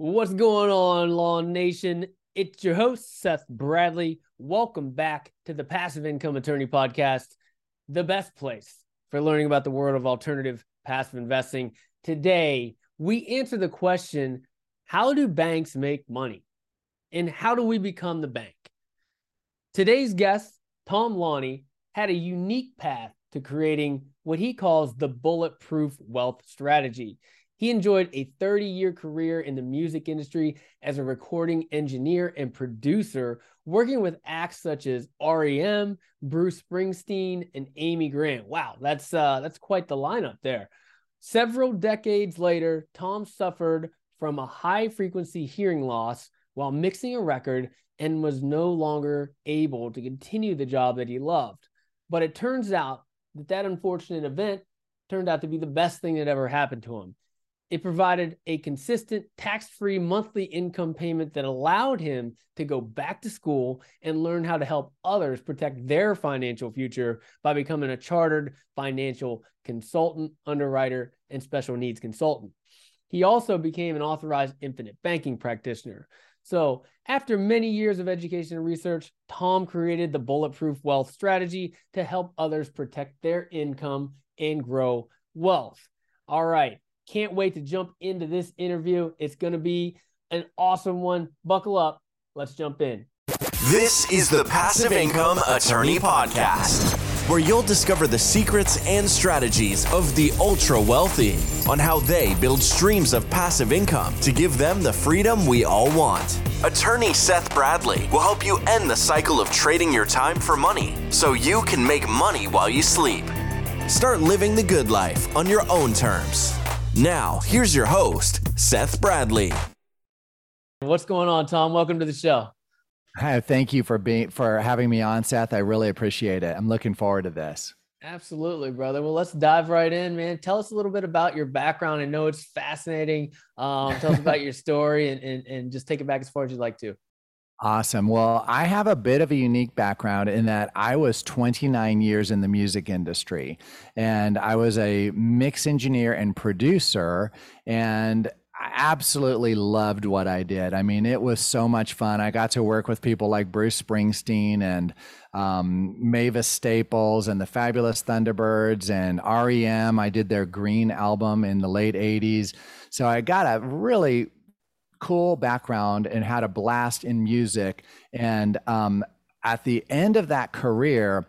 What's going on, Law Nation? It's your host, Seth Bradley. Welcome back to the Passive Income Attorney Podcast, the best place for learning about the world of alternative passive investing. Today, we answer the question how do banks make money? And how do we become the bank? Today's guest, Tom Laune, had a unique path to creating what he calls the bulletproof wealth strategy. He enjoyed a 30 year career in the music industry as a recording engineer and producer, working with acts such as REM, Bruce Springsteen, and Amy Grant. Wow, that's uh, that's quite the lineup there. Several decades later, Tom suffered from a high frequency hearing loss while mixing a record and was no longer able to continue the job that he loved. But it turns out that that unfortunate event turned out to be the best thing that ever happened to him. It provided a consistent tax free monthly income payment that allowed him to go back to school and learn how to help others protect their financial future by becoming a chartered financial consultant, underwriter, and special needs consultant. He also became an authorized infinite banking practitioner. So, after many years of education and research, Tom created the Bulletproof Wealth Strategy to help others protect their income and grow wealth. All right. Can't wait to jump into this interview. It's going to be an awesome one. Buckle up. Let's jump in. This is the Passive Income Attorney Podcast, where you'll discover the secrets and strategies of the ultra wealthy on how they build streams of passive income to give them the freedom we all want. Attorney Seth Bradley will help you end the cycle of trading your time for money so you can make money while you sleep. Start living the good life on your own terms. Now, here's your host, Seth Bradley. What's going on, Tom? Welcome to the show. Hi, thank you for being for having me on, Seth. I really appreciate it. I'm looking forward to this. Absolutely, brother. Well, let's dive right in, man. Tell us a little bit about your background. I know it's fascinating. Um, tell us about your story and, and, and just take it back as far as you'd like to. Awesome. Well, I have a bit of a unique background in that I was 29 years in the music industry and I was a mix engineer and producer. And I absolutely loved what I did. I mean, it was so much fun. I got to work with people like Bruce Springsteen and um, Mavis Staples and the Fabulous Thunderbirds and REM. I did their Green album in the late 80s. So I got a really cool background and had a blast in music. And um, at the end of that career,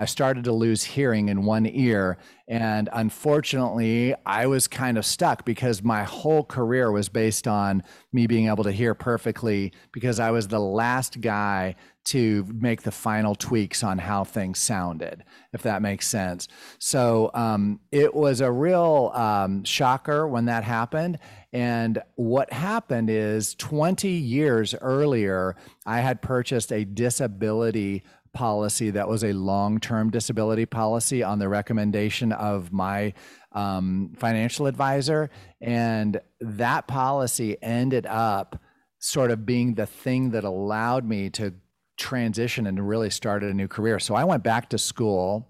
I started to lose hearing in one ear. And unfortunately, I was kind of stuck because my whole career was based on me being able to hear perfectly because I was the last guy to make the final tweaks on how things sounded, if that makes sense. So um, it was a real um, shocker when that happened. And what happened is 20 years earlier, I had purchased a disability policy that was a long term disability policy on the recommendation of my um, financial advisor. And that policy ended up sort of being the thing that allowed me to transition and really started a new career. So I went back to school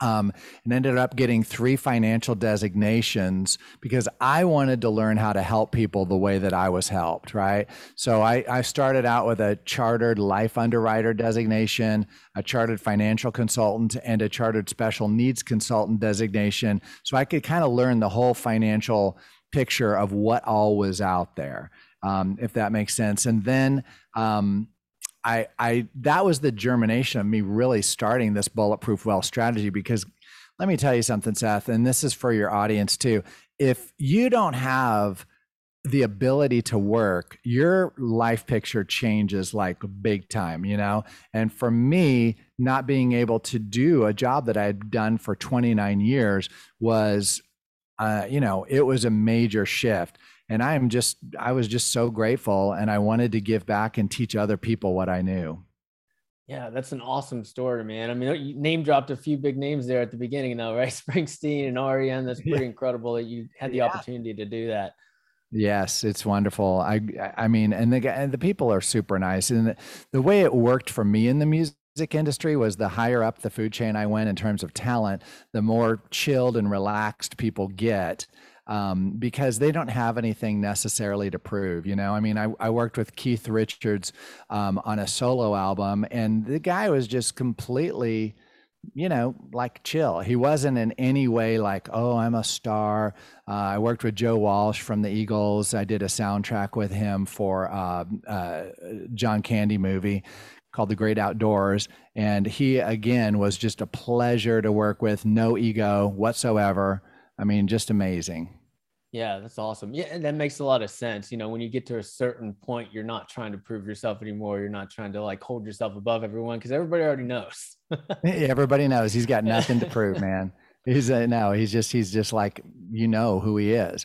um, and ended up getting three financial designations because I wanted to learn how to help people the way that I was helped, right? So I, I started out with a chartered life underwriter designation, a chartered financial consultant, and a chartered special needs consultant designation. So I could kind of learn the whole financial picture of what all was out there, um, if that makes sense. And then um, I, I that was the germination of me really starting this bulletproof wealth strategy because let me tell you something, Seth, and this is for your audience too. If you don't have the ability to work, your life picture changes like big time, you know? And for me, not being able to do a job that I had done for 29 years was, uh, you know, it was a major shift and I am just I was just so grateful and I wanted to give back and teach other people what I knew. Yeah, that's an awesome story, man. I mean, you name dropped a few big names there at the beginning, though, right? Springsteen and REM. That's pretty yeah. incredible that you had the yeah. opportunity to do that. Yes, it's wonderful. I I mean, and the and the people are super nice, and the, the way it worked for me in the music industry was the higher up the food chain I went in terms of talent, the more chilled and relaxed people get um, because they don't have anything necessarily to prove. You know, I mean, I, I worked with Keith Richards um, on a solo album, and the guy was just completely you know, like chill. He wasn't in any way like, oh, I'm a star. Uh, I worked with Joe Walsh from the Eagles. I did a soundtrack with him for uh, uh, John Candy movie called The Great Outdoors. And he, again, was just a pleasure to work with, no ego whatsoever. I mean, just amazing. Yeah, that's awesome. Yeah, and that makes a lot of sense. You know, when you get to a certain point, you're not trying to prove yourself anymore. You're not trying to like hold yourself above everyone because everybody already knows. everybody knows he's got nothing to prove, man. He's a, no, he's just he's just like you know who he is.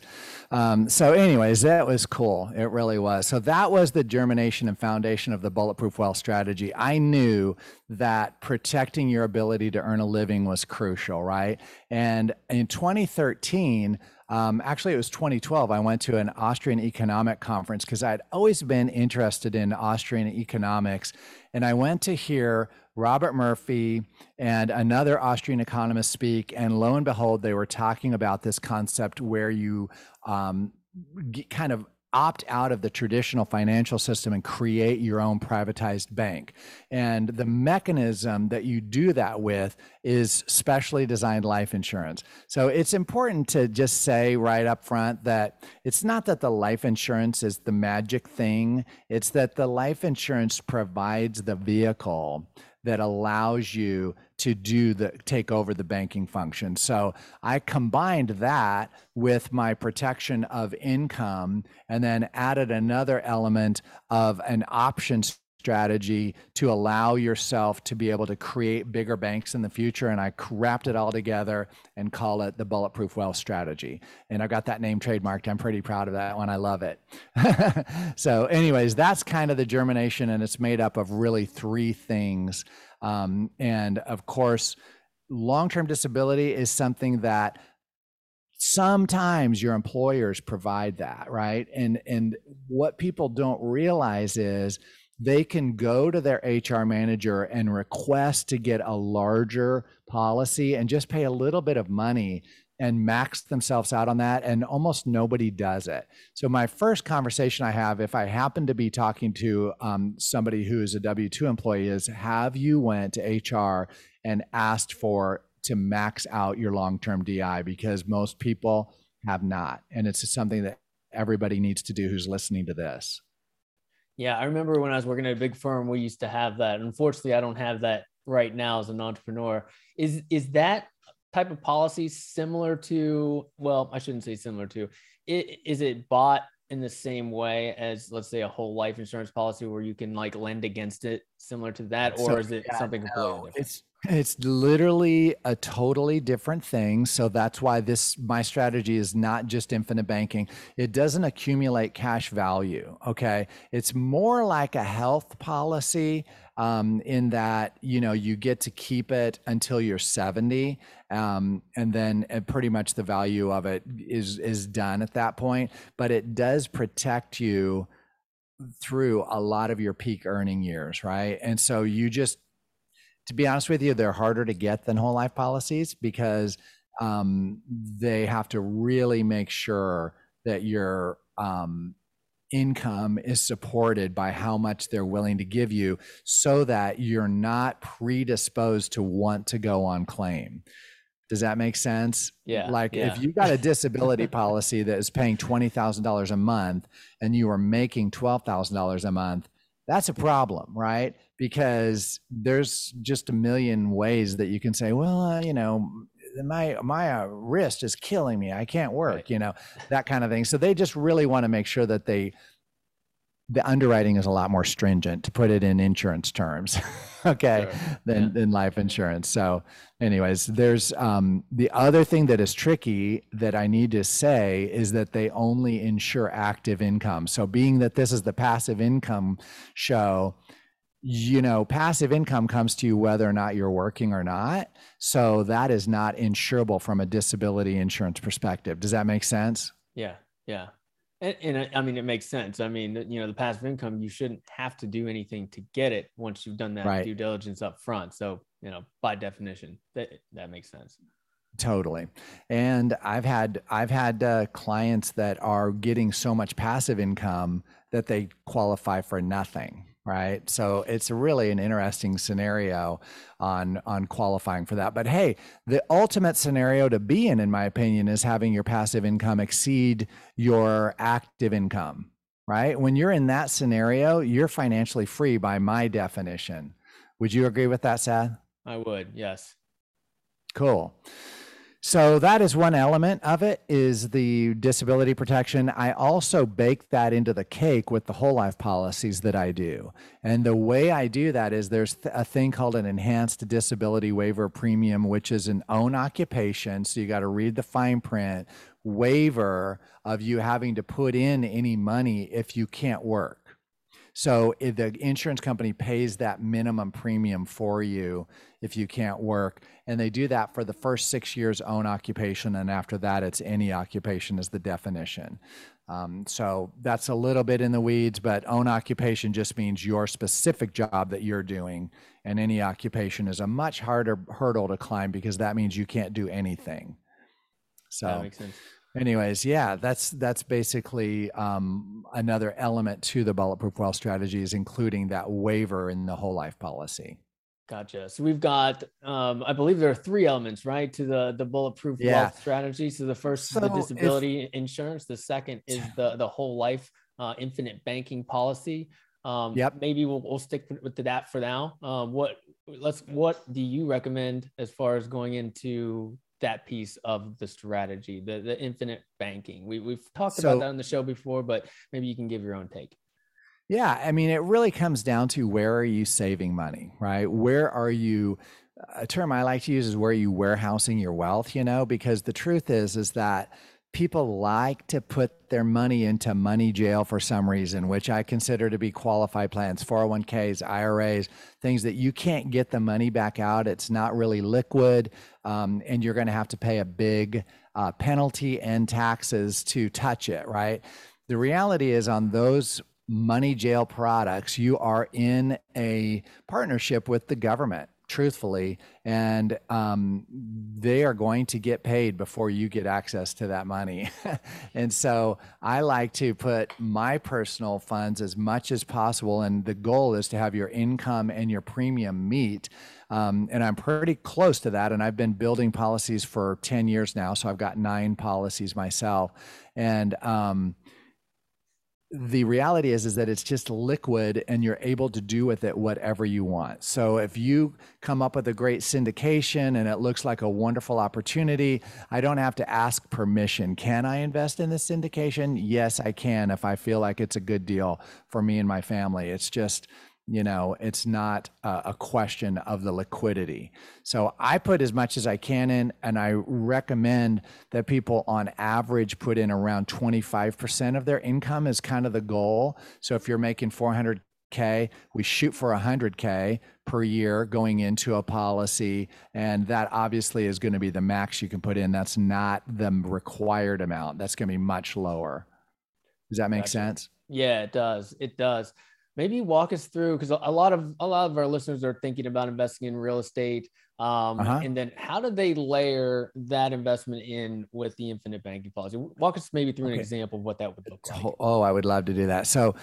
Um, so, anyways, that was cool. It really was. So that was the germination and foundation of the bulletproof wealth strategy. I knew that protecting your ability to earn a living was crucial, right? And in 2013. Um, actually, it was 2012. I went to an Austrian economic conference because I'd always been interested in Austrian economics. And I went to hear Robert Murphy and another Austrian economist speak. And lo and behold, they were talking about this concept where you um, kind of opt out of the traditional financial system and create your own privatized bank. And the mechanism that you do that with is specially designed life insurance. So it's important to just say right up front that it's not that the life insurance is the magic thing, it's that the life insurance provides the vehicle that allows you to do the take over the banking function. So I combined that with my protection of income and then added another element of an option strategy to allow yourself to be able to create bigger banks in the future. And I wrapped it all together and call it the Bulletproof Wealth Strategy. And I got that name trademarked. I'm pretty proud of that one. I love it. so, anyways, that's kind of the germination, and it's made up of really three things. Um, and of course, long term disability is something that sometimes your employers provide that right? And and what people don't realize is they can go to their HR manager and request to get a larger policy and just pay a little bit of money and max themselves out on that and almost nobody does it so my first conversation i have if i happen to be talking to um, somebody who is a w2 employee is have you went to hr and asked for to max out your long-term di because most people have not and it's something that everybody needs to do who's listening to this yeah, I remember when I was working at a big firm, we used to have that. Unfortunately, I don't have that right now as an entrepreneur. Is is that type of policy similar to? Well, I shouldn't say similar to. It, is it bought in the same way as, let's say, a whole life insurance policy where you can like lend against it, similar to that, or so, is it yeah, something completely no, different? It's it's literally a totally different thing. So that's why this my strategy is not just infinite banking. It doesn't accumulate cash value. Okay. It's more like a health policy um, in that, you know, you get to keep it until you're 70. Um, and then uh, pretty much the value of it is is done at that point. But it does protect you through a lot of your peak earning years, right? And so you just to be honest with you, they're harder to get than whole life policies because um, they have to really make sure that your um, income is supported by how much they're willing to give you so that you're not predisposed to want to go on claim. Does that make sense? Yeah. Like yeah. if you got a disability policy that is paying $20,000 a month and you are making $12,000 a month, that's a problem, right? Because there's just a million ways that you can say, well, uh, you know, my my uh, wrist is killing me. I can't work, right. you know, that kind of thing. So they just really want to make sure that they the underwriting is a lot more stringent to put it in insurance terms okay sure. than, yeah. than life insurance so anyways there's um, the other thing that is tricky that i need to say is that they only insure active income so being that this is the passive income show you know passive income comes to you whether or not you're working or not so that is not insurable from a disability insurance perspective does that make sense yeah yeah and, and, I mean, it makes sense. I mean, you know, the passive income, you shouldn't have to do anything to get it once you've done that right. due diligence up front. So, you know, by definition, that that makes sense. Totally. And I've had I've had uh, clients that are getting so much passive income that they qualify for nothing right? So it's really an interesting scenario on on qualifying for that. But hey the ultimate scenario to be in in my opinion is having your passive income exceed your active income right? When you're in that scenario you're financially free by my definition. Would you agree with that Seth? i would yes. Cool so that is one element of it is the disability protection. I also bake that into the cake with the whole life policies that I do. And the way I do that is there's a thing called an enhanced disability waiver premium, which is an own occupation. So you got to read the fine print waiver of you having to put in any money if you can't work. So the insurance company pays that minimum premium for you if you can't work. And they do that for the first six years own occupation. And after that, it's any occupation is the definition. Um, so that's a little bit in the weeds, but own occupation just means your specific job that you're doing. And any occupation is a much harder hurdle to climb because that means you can't do anything. So that makes sense. anyways yeah that's that's basically um, another element to the bulletproof wealth strategies including that waiver in the whole life policy. Gotcha. So we've got um, i believe there are three elements right to the the bulletproof yeah. wealth strategy. So the first so the disability if, insurance. The second is the the whole life uh, infinite banking policy. Um, yep. maybe we'll, we'll stick with that for now. Um, what let's what do you recommend as far as going into that piece of the strategy, the, the infinite banking. We, we've talked so, about that on the show before, but maybe you can give your own take. Yeah, I mean, it really comes down to where are you saving money, right? Where are you? A term I like to use is where are you warehousing your wealth, you know, because the truth is, is that people like to put their money into money jail for some reason, which I consider to be qualified plans, 401ks, IRAs, things that you can't get the money back out. It's not really liquid, um, and you're going to have to pay a big uh, penalty and taxes to touch it, right? The reality is on those money jail products, you are in a partnership with the government truthfully and um, they are going to get paid before you get access to that money. And so i like to put my personal funds as much as possible and the goal is to have your income and your premium meet um, and i'm pretty close to that and i've been building policies for 10 years now so i've got nine policies myself. And um, the reality is is that it's just liquid and you're able to do with it whatever you want. So if you come up with a great syndication and it looks like a wonderful opportunity i don't have to ask permission. Can i invest in this syndication? Yes i can if i feel like it's a good deal for me and my family. It's just you know it's not a, a, question of the liquidity. So i put as much as i can in and i recommend that people on average put in around 25% of their income is kind of the goal. So if you're making 400k we shoot for 100k per year going into a policy and that obviously is going to be the max you can put in. That's not the required amount. That's going to be much lower. Does that make gotcha. sense? Yeah it does. It does maybe walk us through because a lot of a lot of our listeners are thinking about investing in real estate um, uh-huh. and then how do they layer that investment in with the infinite banking policy walk us maybe through okay. an example of what that would look like oh i would love to do that so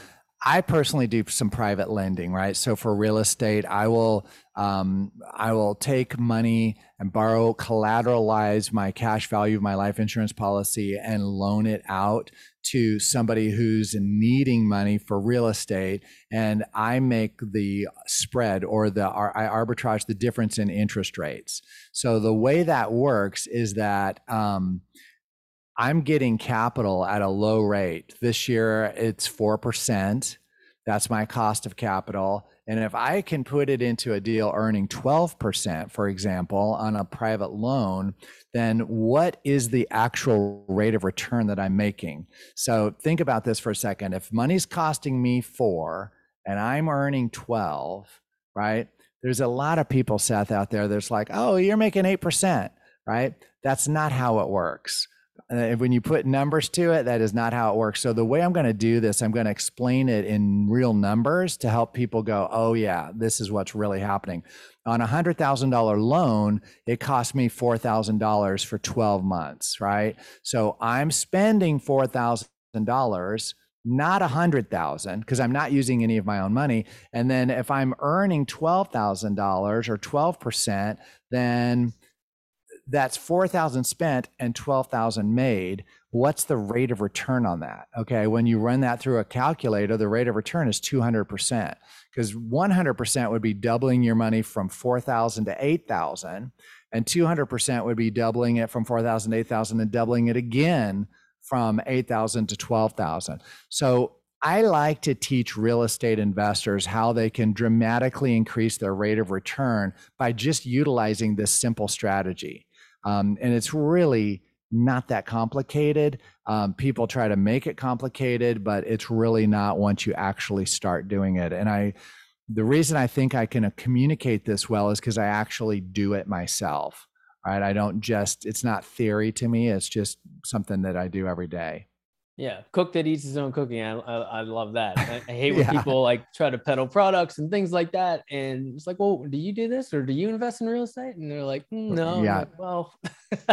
I personally do some private lending, right? So for real estate, I will um, I will take money and borrow, collateralize my cash value of my life insurance policy, and loan it out to somebody who's needing money for real estate and I make the spread or the I arbitrage the difference in interest rates. So the way that works is that um, I'm getting capital at a low rate. This year it's 4%. That's my cost of capital. And if I can put it into a deal earning 12%, for example, on a private loan, then what is the actual rate of return that I'm making? So think about this for a second. If money's costing me four and I'm earning 12, right? There's a lot of people, Seth, out there that's like, oh, you're making 8%, right? That's not how it works Uh, when you put numbers to it, that is not how it works. So the way I'm going to do this, I'm going to explain it in real numbers to help people go, oh yeah, this is what's really happening. On a hundred thousand dollar loan, it cost me four thousand dollars for 12 months, right? So I'm spending four thousand dollars not a hundred thousand because I'm not using any of my own money. And then if I'm earning twelve thousand dollars or twelve percent, then that's 4000 spent and 12000 made. What's the rate of return on that? Okay when you run that through a calculator the rate of return is 200% because 100% would be doubling your money from 4000 to 8000 and 200% would be doubling it from 4000 to 8000 and doubling it again from 8000 to 12000 so I like to teach real estate investors how they can dramatically increase their rate of return by just utilizing this simple strategy. Um, and it's really not that complicated. Um, people try to make it complicated, but it's really not once you actually start doing it. And I, the reason I think I can uh, communicate this well is because I actually do it myself. Right? I don't just. It's not theory to me. It's just something that I do every day. Yeah, cook that eats his own cooking. I, I, I love that. I, I hate when yeah. people like try to peddle products and things like that. And it's like, well, do you do this or do you invest in real estate? And they're like, mm, no. Yeah. Like, well,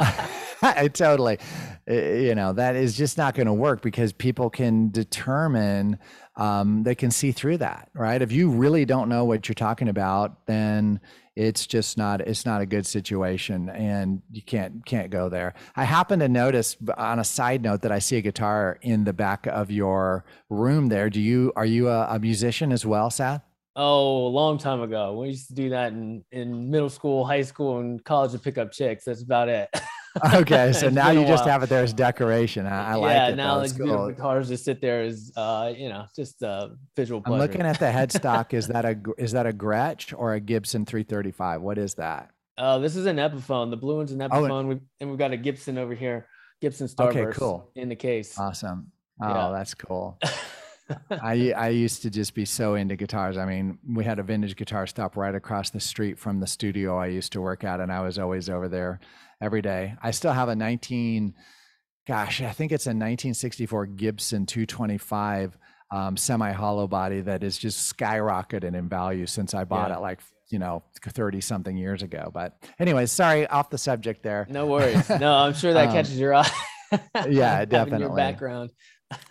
I totally, you know, that is just not going to work because people can determine, um, they can see through that, right? If you really don't know what you're talking about, then it's just not it's not a good situation and you can't can't go there. I happen to notice on a side note that i see a guitar in the back of your room there. Do you are you a, a musician as well seth? Oh a long time ago. We used to do that in in middle school high school and college to pick up chicks. That's about it okay, so now you just have it there as decoration. I, I like yeah, it. now like cool. guitars just sit there as uh, you know, just uh visual pleasure. I'm looking at the headstock. is that a is that a Gretsch or a Gibson 335? What is that? Oh, this is an Epiphone. The blue one's an Epiphone. Oh, and, and we've got a Gibson over here. Gibson Starburst okay, cool. in the case. Awesome. Oh, yeah. that's cool. I I used to just be so into guitars. I mean, we had a vintage guitar stop right across the street from the studio I used to work at, and I was always over there every day. I still have a 19, gosh, I think it's a 1964 Gibson 225 um, semi hollow body that is just skyrocketed in value since I bought yeah. it like you know 30 something years ago. But anyways sorry off the subject there. No worries. No i'm sure that um, catches your eye. yeah definitely your background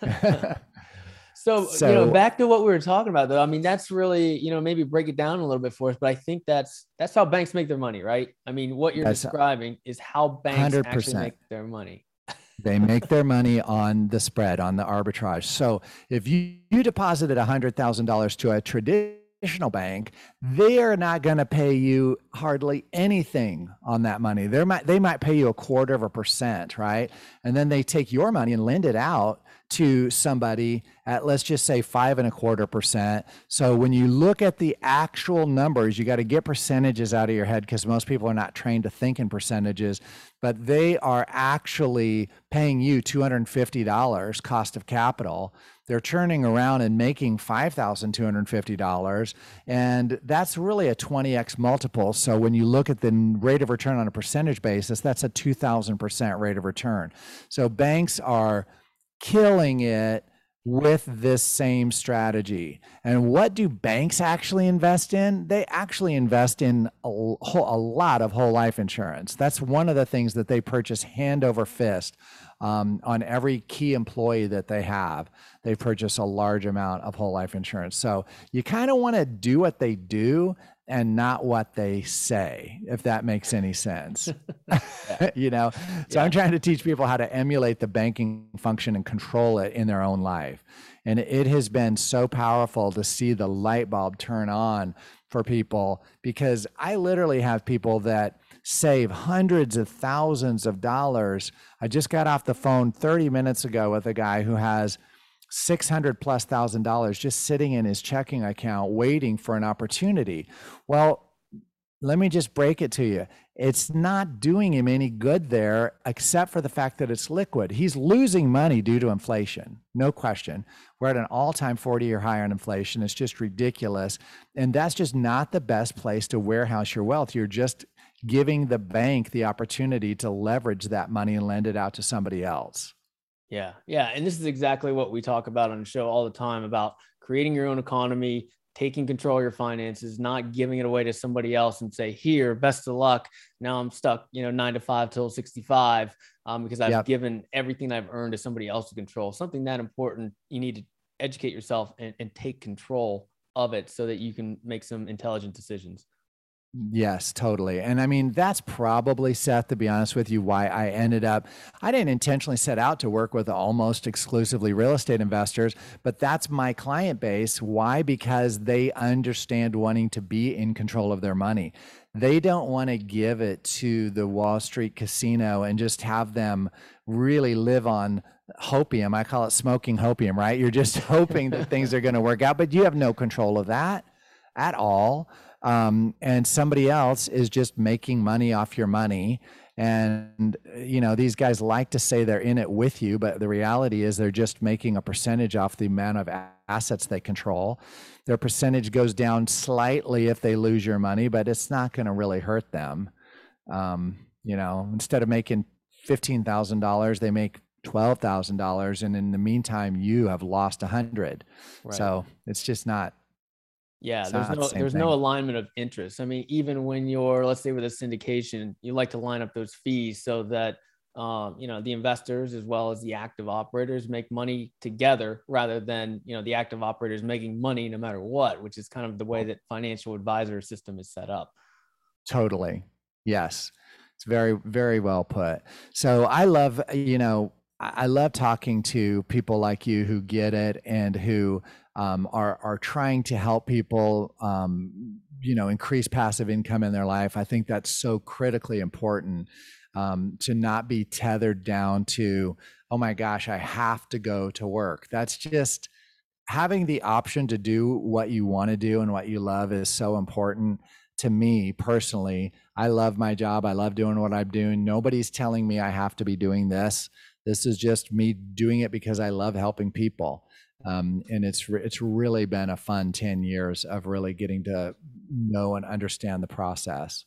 so, so, you know back to what we were talking about though i mean that's really you know maybe break it down a little bit for us but i think that's that's how banks make their money right? I mean what you're describing is how banks 100%. actually make their money. They make their money on the spread on the arbitrage. So if you, you deposited $100000 to a traditional bank they are not going to pay you hardly anything on that money. They might they might pay you a quarter of a percent right? And then they take your money and lend it out to somebody at let's just say five and a quarter percent. So when you look at the actual numbers, you got to get percentages out of your head because most people are not trained to think in percentages, but they are actually paying you $250 cost of capital. They're turning around and making $5,250. And that's really a 20x multiple. So when you look at the rate of return on a percentage basis, that's a 2,000% rate of return. So banks are killing it with this same strategy. And what do banks actually invest in? They actually invest in a, a, lot of whole life insurance. That's one of the things that they purchase hand over fist um, on every key employee that they have. They purchase a large amount of whole life insurance. So you kind of want to do what they do and not what they say, if that makes any sense. you know, so yeah. I'm trying to teach people how to emulate the banking function and control it in their own life. And it has been so powerful to see the light bulb turn on for people because I literally have people that save hundreds of thousands of dollars. I just got off the phone 30 minutes ago with a guy who has 600 plus thousand dollars just sitting in his checking account waiting for an opportunity. Well, let me just break it to you. It's not doing him any good there, except for the fact that it's liquid. He's losing money due to inflation, no question. We're at an all time 40 year high on inflation. It's just ridiculous. And that's just not the best place to warehouse your wealth. You're just giving the bank the opportunity to leverage that money and lend it out to somebody else. Yeah. Yeah. And this is exactly what we talk about on the show all the time about creating your own economy, taking control of your finances, not giving it away to somebody else and say, here, best of luck. Now I'm stuck, you know, nine to five till 65 um, because I've yep. given everything I've earned to somebody else to control. Something that important, you need to educate yourself and, and take control of it so that you can make some intelligent decisions. Yes, totally. And I mean, that's probably, Seth, to be honest with you, why I ended up, I didn't intentionally set out to work with almost exclusively real estate investors, but that's my client base. Why? Because they understand wanting to be in control of their money. They don't want to give it to the Wall Street casino and just have them really live on hopium. I call it smoking hopium, right? You're just hoping that things are going to work out, but you have no control of that at all um, and somebody else is just making money off your money. And you know these guys like to say they're in it with you but the reality is they're just making a percentage off the amount of assets they control. Their percentage goes down slightly if they lose your money but it's not going to really hurt them. Um, you know instead of making $15000 they make $12000 and in the meantime you have lost a hundred. Right. so it's just not yeah, it's there's no the there's thing. no alignment of interest. I mean, even when you're let's say with a syndication, you like to line up those fees so that um, you know the investors as well as the active operators make money together rather than you know the active operators making money no matter what, which is kind of the way that financial advisor system is set up. Totally. Yes. It's very, very well put. So I love, you know, I love talking to people like you who get it and who um, are are trying to help people, um, you know, increase passive income in their life. I think that's so critically important um, to not be tethered down to, oh my gosh, I have to go to work. That's just having the option to do what you want to do and what you love is so important to me personally. I love my job. I love doing what I'm doing. Nobody's telling me I have to be doing this. This is just me doing it because I love helping people. Um, and it's it's really been a fun 10 years of really getting to know and understand the process.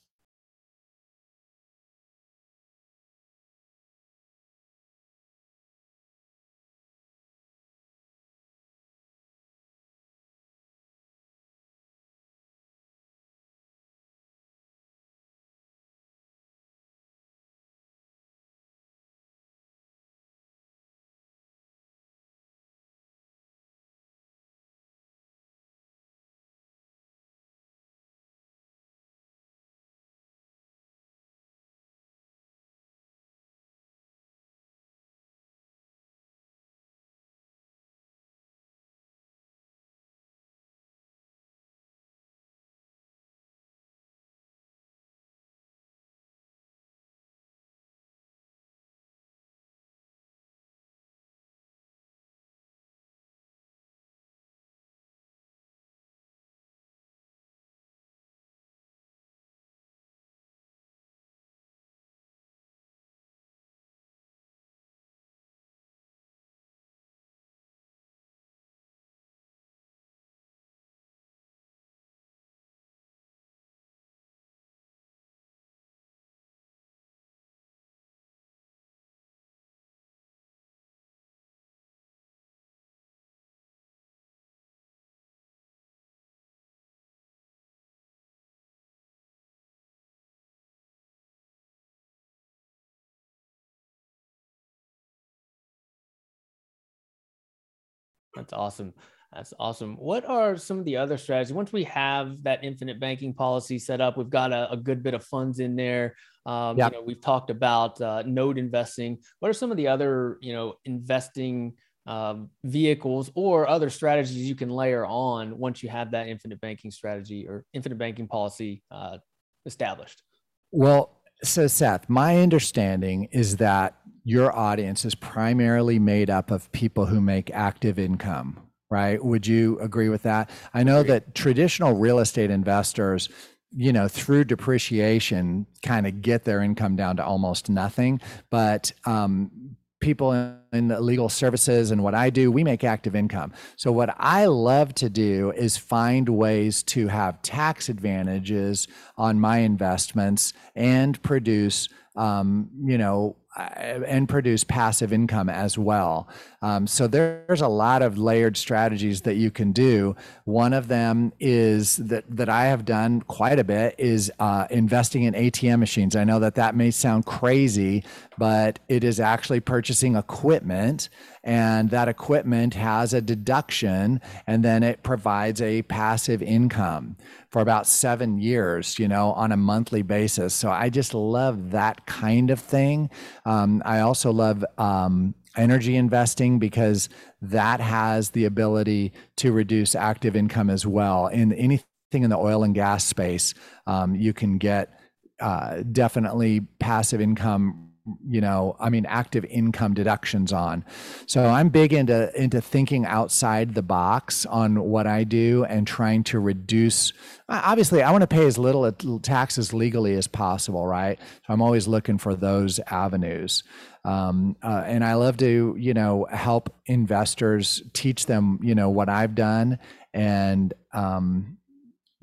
That's awesome. That's awesome. What are some of the other strategies? Once we have that infinite banking policy set up, we've got a, a good bit of funds in there. Um, yep. you know, we've talked about uh, note investing. What are some of the other, you know, investing um, vehicles or other strategies you can layer on once you have that infinite banking strategy or infinite banking policy uh, established? Well, so Seth, my understanding is that your audience is primarily made up of people who make active income, right? Would you agree with that? I know that traditional real estate investors, you know, through depreciation, kind of get their income down to almost nothing. But um, people in the legal services and what I do, we make active income. So what I love to do is find ways to have tax advantages on my investments and produce um, you know Uh, and produce passive income as well. Um, so there's a lot of layered strategies that you can do. One of them is that that I have done quite a bit is uh, investing in ATM machines. I know that that may sound crazy, but it is actually purchasing equipment and that equipment has a deduction and then it provides a passive income for about seven years you know on a monthly basis so i just love that kind of thing um, i also love um, energy investing because that has the ability to reduce active income as well. In anything in the oil and gas space um, you can get uh, definitely passive income you know i mean active income deductions on. So i'm big into into thinking outside the box on what i do and trying to reduce obviously i want to pay as little taxes legally as possible right? So i'm always looking for those avenues. Um, uh, and i love to you know help investors teach them you know what i've done and um,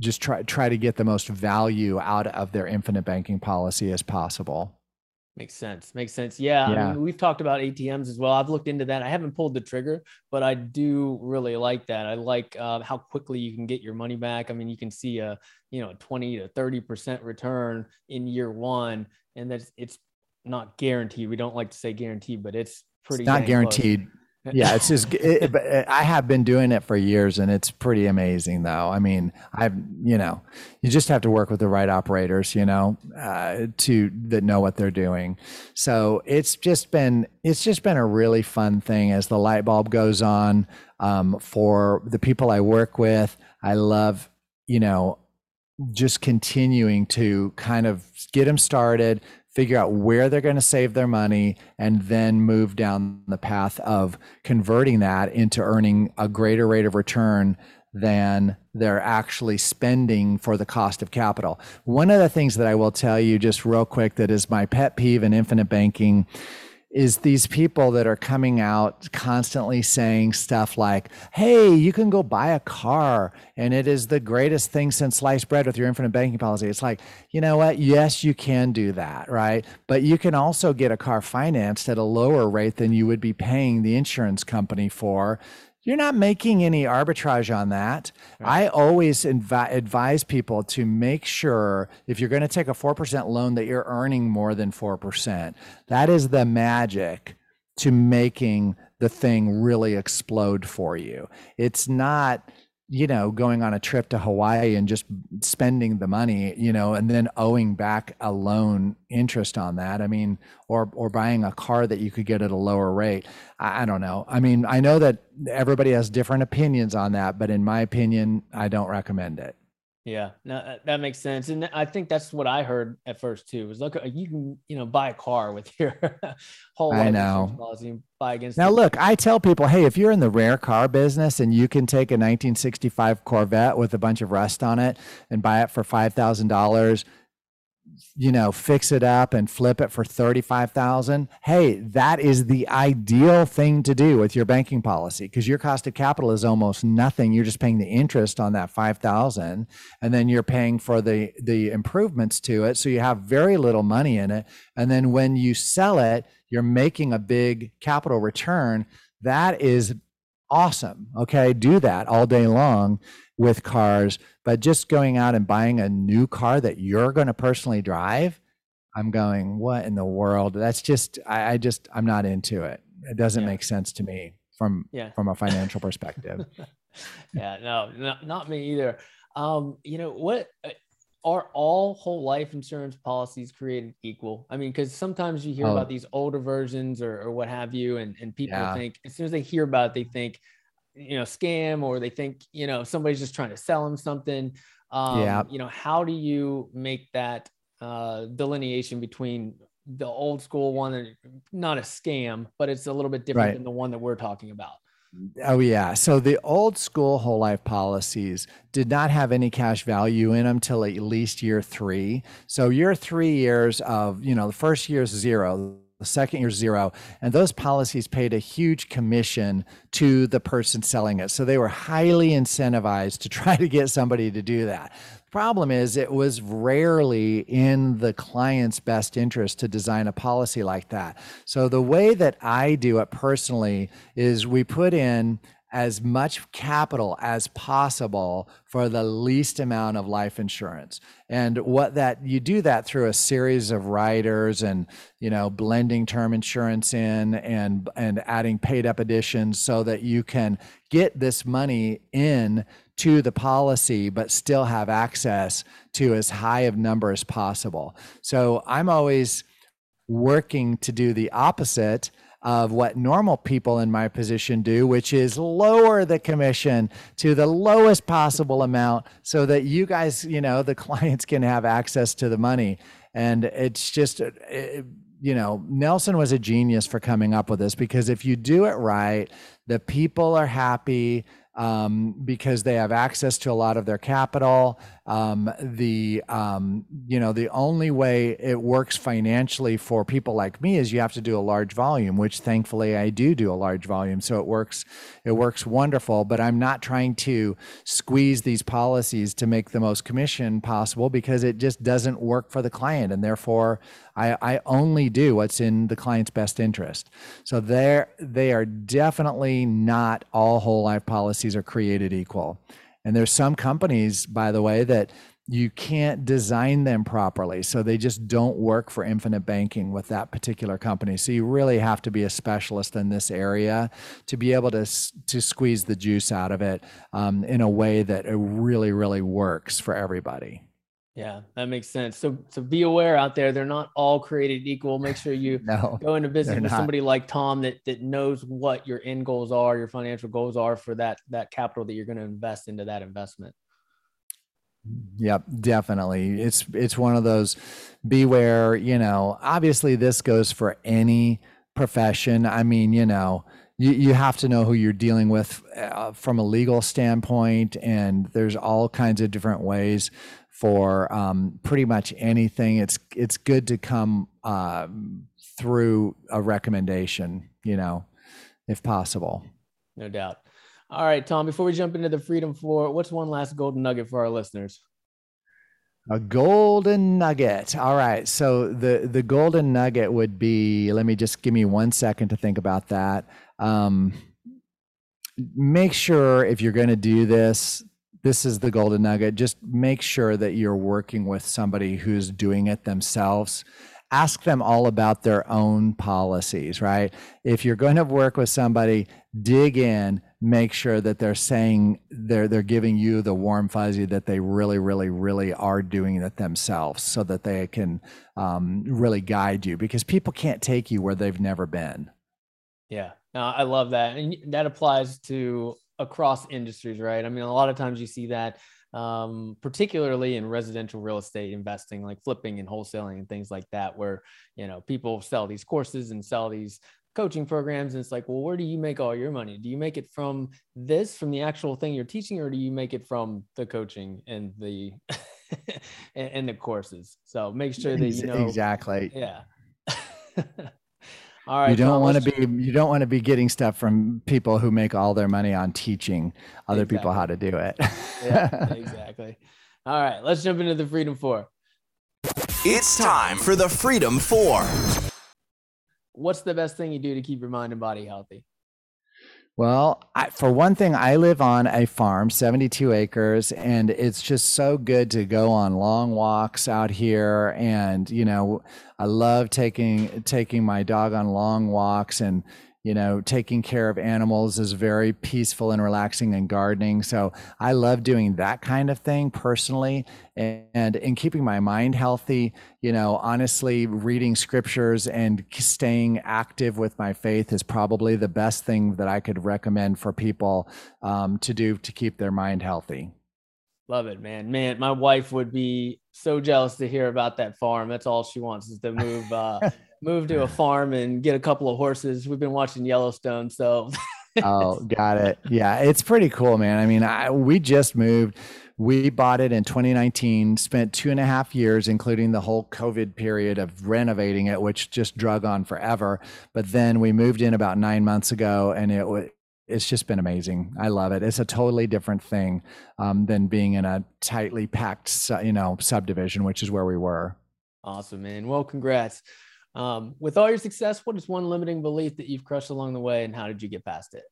just try try to get the most value out of their infinite banking policy as possible Makes sense. Makes sense. Yeah, yeah. I mean, we've talked about ATMs as well. I've looked into that. I haven't pulled the trigger, but I do really like that. I like uh, how quickly you can get your money back. I mean, you can see a you know 20 to 30 percent return in year one, and that's it's not guaranteed. We don't like to say guaranteed, but it's pretty. It's not guaranteed. Close yeah, it's just. It, but uh, I have been doing it for years, and it's pretty amazing, though. I mean, I've you know, you just have to work with the right operators, you know, uh, to that know what they're doing. So it's just been it's just been a really fun thing as the light bulb goes on um, for the people I work with. I love you know just continuing to kind of get them started figure out where they're going to save their money, and then move down the path of converting that into earning a greater rate of return than they're actually spending for the cost of capital. One of the things that I will tell you just real quick that is my pet peeve in infinite banking is these people that are coming out constantly saying stuff like, hey, you can go buy a car and it is the greatest thing since sliced bread with your infinite banking policy. It's like, you know what? Yes, you can do that, right? But you can also get a car financed at a lower rate than you would be paying the insurance company for you're not making any arbitrage on that. Right. I always advise people to make sure if you're going to take a 4% loan that you're earning more than 4%. That is the magic to making the thing really explode for you. It's not you know, going on a trip to Hawaii and just spending the money, you know, and then owing back a loan interest on that. I mean, or or buying a car that you could get at a lower rate. I, I don't know. I mean, I know that everybody has different opinions on that, but in my opinion, I don't recommend it. Yeah, no, uh, that makes sense, and I think that's what I heard at first too. Was look, you can you know buy a car with your whole life I know. policy against. Now, look, I tell people, hey, if you're in the rare car business and you can take a 1965 Corvette with a bunch of rust on it and buy it for five thousand dollars, you know, fix it up and flip it for 35,000. Hey, that is the ideal thing to do with your banking policy because your cost of capital is almost nothing. You're just paying the interest on that 5,000 and then you're paying for the the improvements to it. So you have very little money in it. And then when you sell it, you're making a big capital return. That is awesome. Okay, do that all day long with cars, but just going out and buying a new car that you're going to personally drive, I'm going, what in the world? That's just, I, I just, I'm not into it. It doesn't yeah. make sense to me from yeah. from a financial perspective. yeah, no, not, not me either. Um, you know what? Uh, are all whole life insurance policies created equal? I mean, because sometimes you hear oh. about these older versions or, or what have you, and, and people yeah. think as soon as they hear about it, they think, you know scam or they think you know somebody's just trying to sell them something um, yeah you know how do you make that uh, delineation between the old school one and not a scam but it's a little bit different right. than the one that we're talking about Oh, yeah. So the old school whole life policies did not have any cash value in them till at least year three. So, year three years of, you know, the first year is zero the second year zero and those policies paid a huge commission to the person selling it. So they were highly incentivized to try to get somebody to do that. Problem is it was rarely in the client's best interest to design a policy like that. So the way that i do it personally is we put in as much capital as possible for the least amount of life insurance. And what that you do that through a series of riders and you know blending term insurance in and and adding paid up additions so that you can get this money in to the policy but still have access to as high of number as possible. So i'm always working to do the opposite of what normal people in my position do, which is lower the commission to the lowest possible amount so that you guys, you know, the clients can have access to the money. And it's just, it, you know, Nelson was a genius for coming up with this because if you do it right, the people are happy um, because they have access to a lot of their capital. Um, the um, you know the only way it works financially for people like me is you have to do a large volume, which thankfully I do do a large volume, so it works it works wonderful. But I'm not trying to squeeze these policies to make the most commission possible because it just doesn't work for the client, and therefore I, I only do what's in the client's best interest. So they're they are definitely not all whole life policies are created equal. And there's some companies, by the way, that you can't design them properly. So they just don't work for infinite banking with that particular company. So you really have to be a specialist in this area to be able to, to squeeze the juice out of it um, in a way that it really, really works for everybody. Yeah, that makes sense. So so be aware out there, they're not all created equal. Make sure you no, go into business with not. somebody like Tom that that knows what your end goals are, your financial goals are for that that capital that you're going to invest into that investment. Yep, definitely. It's it's one of those beware, you know, obviously this goes for any profession. I mean, you know, you, you have to know who you're dealing with uh, from a legal standpoint and there's all kinds of different ways for um, pretty much anything. It's it's good to come uh, through a recommendation, you know, if possible. No doubt. All right, Tom. Before we jump into the Freedom Four, what's one last golden nugget for our listeners? A golden nugget. All right. So the the golden nugget would be. Let me just give me one second to think about that. Um, make sure if you're going to do this this is the golden nugget. Just make sure that you're working with somebody who's doing it themselves. Ask them all about their own policies, right? If you're going to work with somebody, dig in, make sure that they're saying they're they're giving you the warm fuzzy that they really, really, really are doing it themselves, so that they can um, really guide you. Because people can't take you where they've never been. Yeah, no, I love that, and that applies to across industries, right? I mean, a lot of times you see that, um, particularly in residential real estate investing, like flipping and wholesaling and things like that, where you know people sell these courses and sell these coaching programs and it's like well where do you make all your money? Do you make it from this from the actual thing you're teaching or do you make it from the coaching and the and the courses? So make sure that you know exactly. Yeah All right. You don't want to be you don't want to be getting stuff from people who make all their money on teaching other exactly. people how to do it. yeah, exactly. All right, let's jump into the Freedom 4. It's time for the Freedom 4. What's the best thing you do to keep your mind and body healthy? Well, I, for one thing, I live on a farm, 72 acres, and it's just so good to go on long walks out here. And you know, I love taking taking my dog on long walks and you know, taking care of animals is very peaceful and relaxing and gardening. So I love doing that kind of thing personally. And in keeping my mind healthy, you know, honestly, reading scriptures and staying active with my faith is probably the best thing that I could recommend for people um, to do to keep their mind healthy. Love it, man. Man, my wife would be so jealous to hear about that farm. That's all she wants is to move uh, move to a farm and get a couple of horses. We've been watching Yellowstone, so. oh, got it. Yeah, it's pretty cool, man. I mean, I, we just moved. We bought it in 2019, spent two and a half years, including the whole COVID period of renovating it, which just drug on forever. But then we moved in about nine months ago, and it was it's just been amazing. I love it. It's a totally different thing um, than being in a tightly packed, you know, subdivision, which is where we were. Awesome, man. Well, congrats. Um, with all your success, what is one limiting belief that you've crushed along the way, and how did you get past it?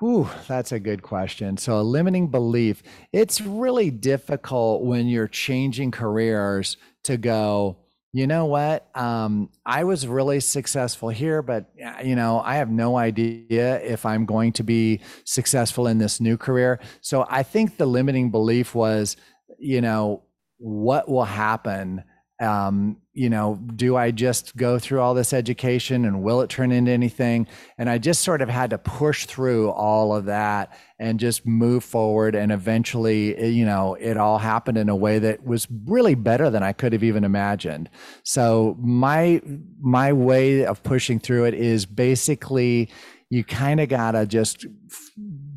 Ooh, that's a good question. So, a limiting belief, it's really difficult when you're changing careers to go, you know what? Um, I was really successful here, but you know, I have no idea if I'm going to be successful in this new career. So, I think the limiting belief was, you know, what will happen um, you know, do I just go through all this education and will it turn into anything? And I just sort of had to push through all of that and just move forward. And eventually, eh, you know, it all happened in a way that was really better than I could have even imagined. So my my way of pushing through it is basically you kind of gotta just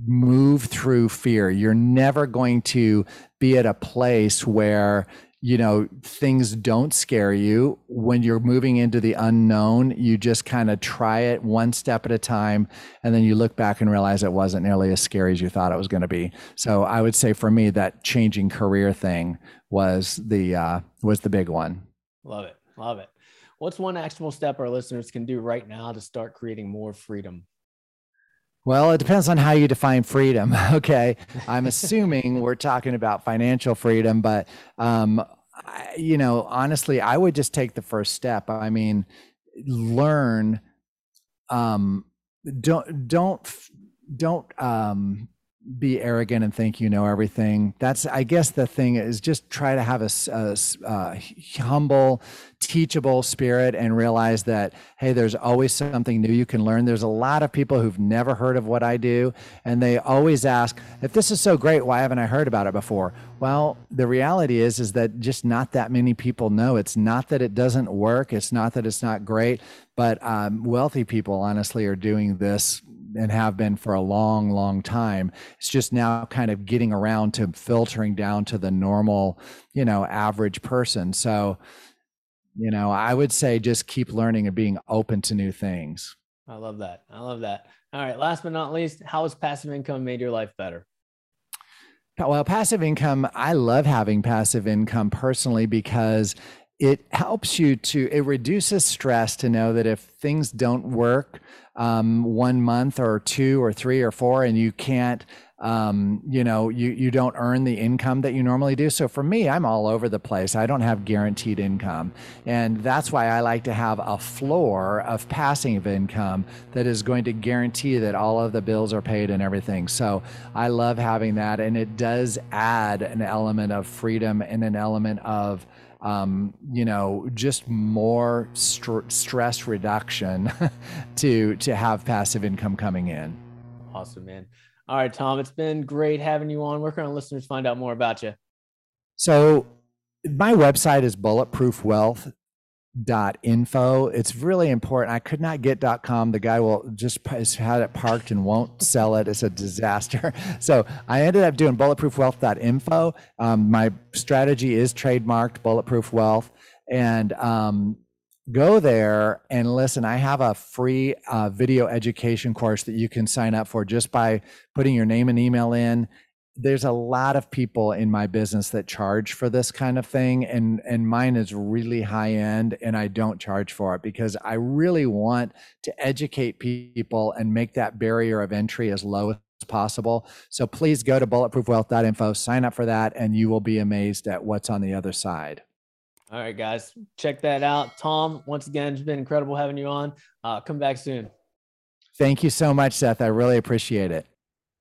move through fear. You're never going to be at a place where you know things don't scare you. When you're moving into the unknown you just kind of try it one step at a time and then you look back and realize it wasn't nearly as scary as you thought it was going to be. So i would say for me that changing career thing was the uh, was the big one. Love it. Love it. What's one actionable step our listeners can do right now to start creating more freedom well, it depends on how you define freedom. Okay. I'm assuming we're talking about financial freedom, but, um, I, you know, honestly, I would just take the first step. I mean, learn, um, don't, don't, don't, um, be arrogant and think you know everything. That's, I guess, the thing is just try to have a, a, a, humble, teachable spirit and realize that, hey, there's always something new you can learn. There's a lot of people who've never heard of what I do, and they always ask, if this is so great, why haven't I heard about it before? Well, the reality is, is that just not that many people know. It's not that it doesn't work. It's not that it's not great, but um, wealthy people, honestly, are doing this and have been for a long, long time. It's just now kind of getting around to filtering down to the normal, you know, average person. So, you know, I would say just keep learning and being open to new things. I love that. I love that. All right. Last but not least, how has passive income made your life better? Well, passive income, I love having passive income personally because it helps you to, it reduces stress to know that if things don't work, um, one month or two or three or four, and you can't, um, you know, you you don't earn the income that you normally do. So for me, I'm all over the place. I don't have guaranteed income, and that's why I like to have a floor of passive income that is going to guarantee that all of the bills are paid and everything. So I love having that, and it does add an element of freedom and an element of um, you know, just more st- stress reduction to to have passive income coming in. Awesome, man. All right, Tom, it's been great having you on. Where can our listeners find out more about you? So, my website is Bulletproof Wealth dot info. It's really important. I could not get dot com. The guy will just has had it parked and won't sell it. It's a disaster. So i ended up doing bulletproof wealth dot info. Um, my strategy is trademarked bulletproof wealth. And um, go there and listen i have a free uh, video education course that you can sign up for just by putting your name and email in there's a lot of people in my business that charge for this kind of thing and and mine is really high end and I don't charge for it because I really want to educate people and make that barrier of entry as low as possible. So please go to bulletproofwealth.info, sign up for that and you will be amazed at what's on the other side. All right, guys, check that out. Tom, once again, it's been incredible having you on. Uh, come back soon. Thank you so much, Seth. I really appreciate it.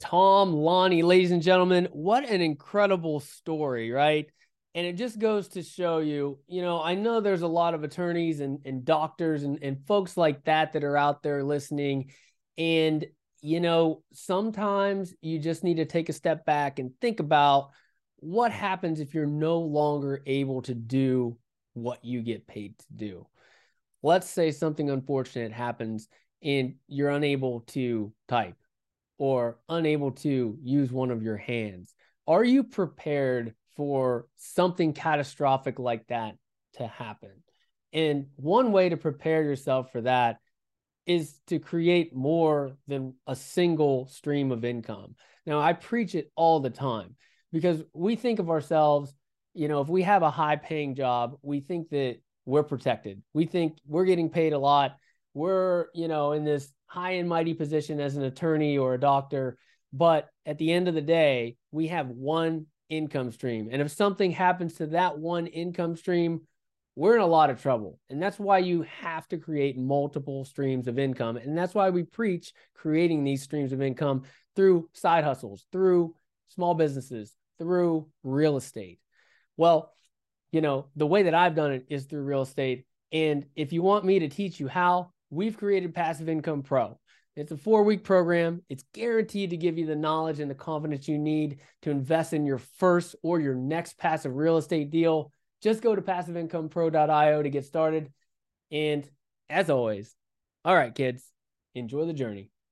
Tom Laune, ladies and gentlemen, what an incredible story, right? And it just goes to show you, you know, I know there's a lot of attorneys and, and doctors and, and folks like that that are out there listening. And, you know, sometimes you just need to take a step back and think about what happens if you're no longer able to do what you get paid to do. Let's say something unfortunate happens and you're unable to type or unable to use one of your hands are you prepared for something catastrophic like that to happen? And one way to prepare yourself for that is to create more than a single stream of income. Now, I preach it all the time because we think of ourselves, you know, if we have a high paying job, we think that we're protected. We think we're getting paid a lot. We're, you know, in this high and mighty position as an attorney or a doctor. But at the end of the day, we have one income stream. And if something happens to that one income stream, we're in a lot of trouble. And that's why you have to create multiple streams of income. And that's why we preach creating these streams of income through side hustles, through small businesses, through real estate. Well, you know, the way that I've done it is through real estate. And if you want me to teach you how, we've created Passive Income Pro. It's a four week program. It's guaranteed to give you the knowledge and the confidence you need to invest in your first or your next passive real estate deal. Just go to passiveincomepro.io to get started. And as always, all right, kids, enjoy the journey.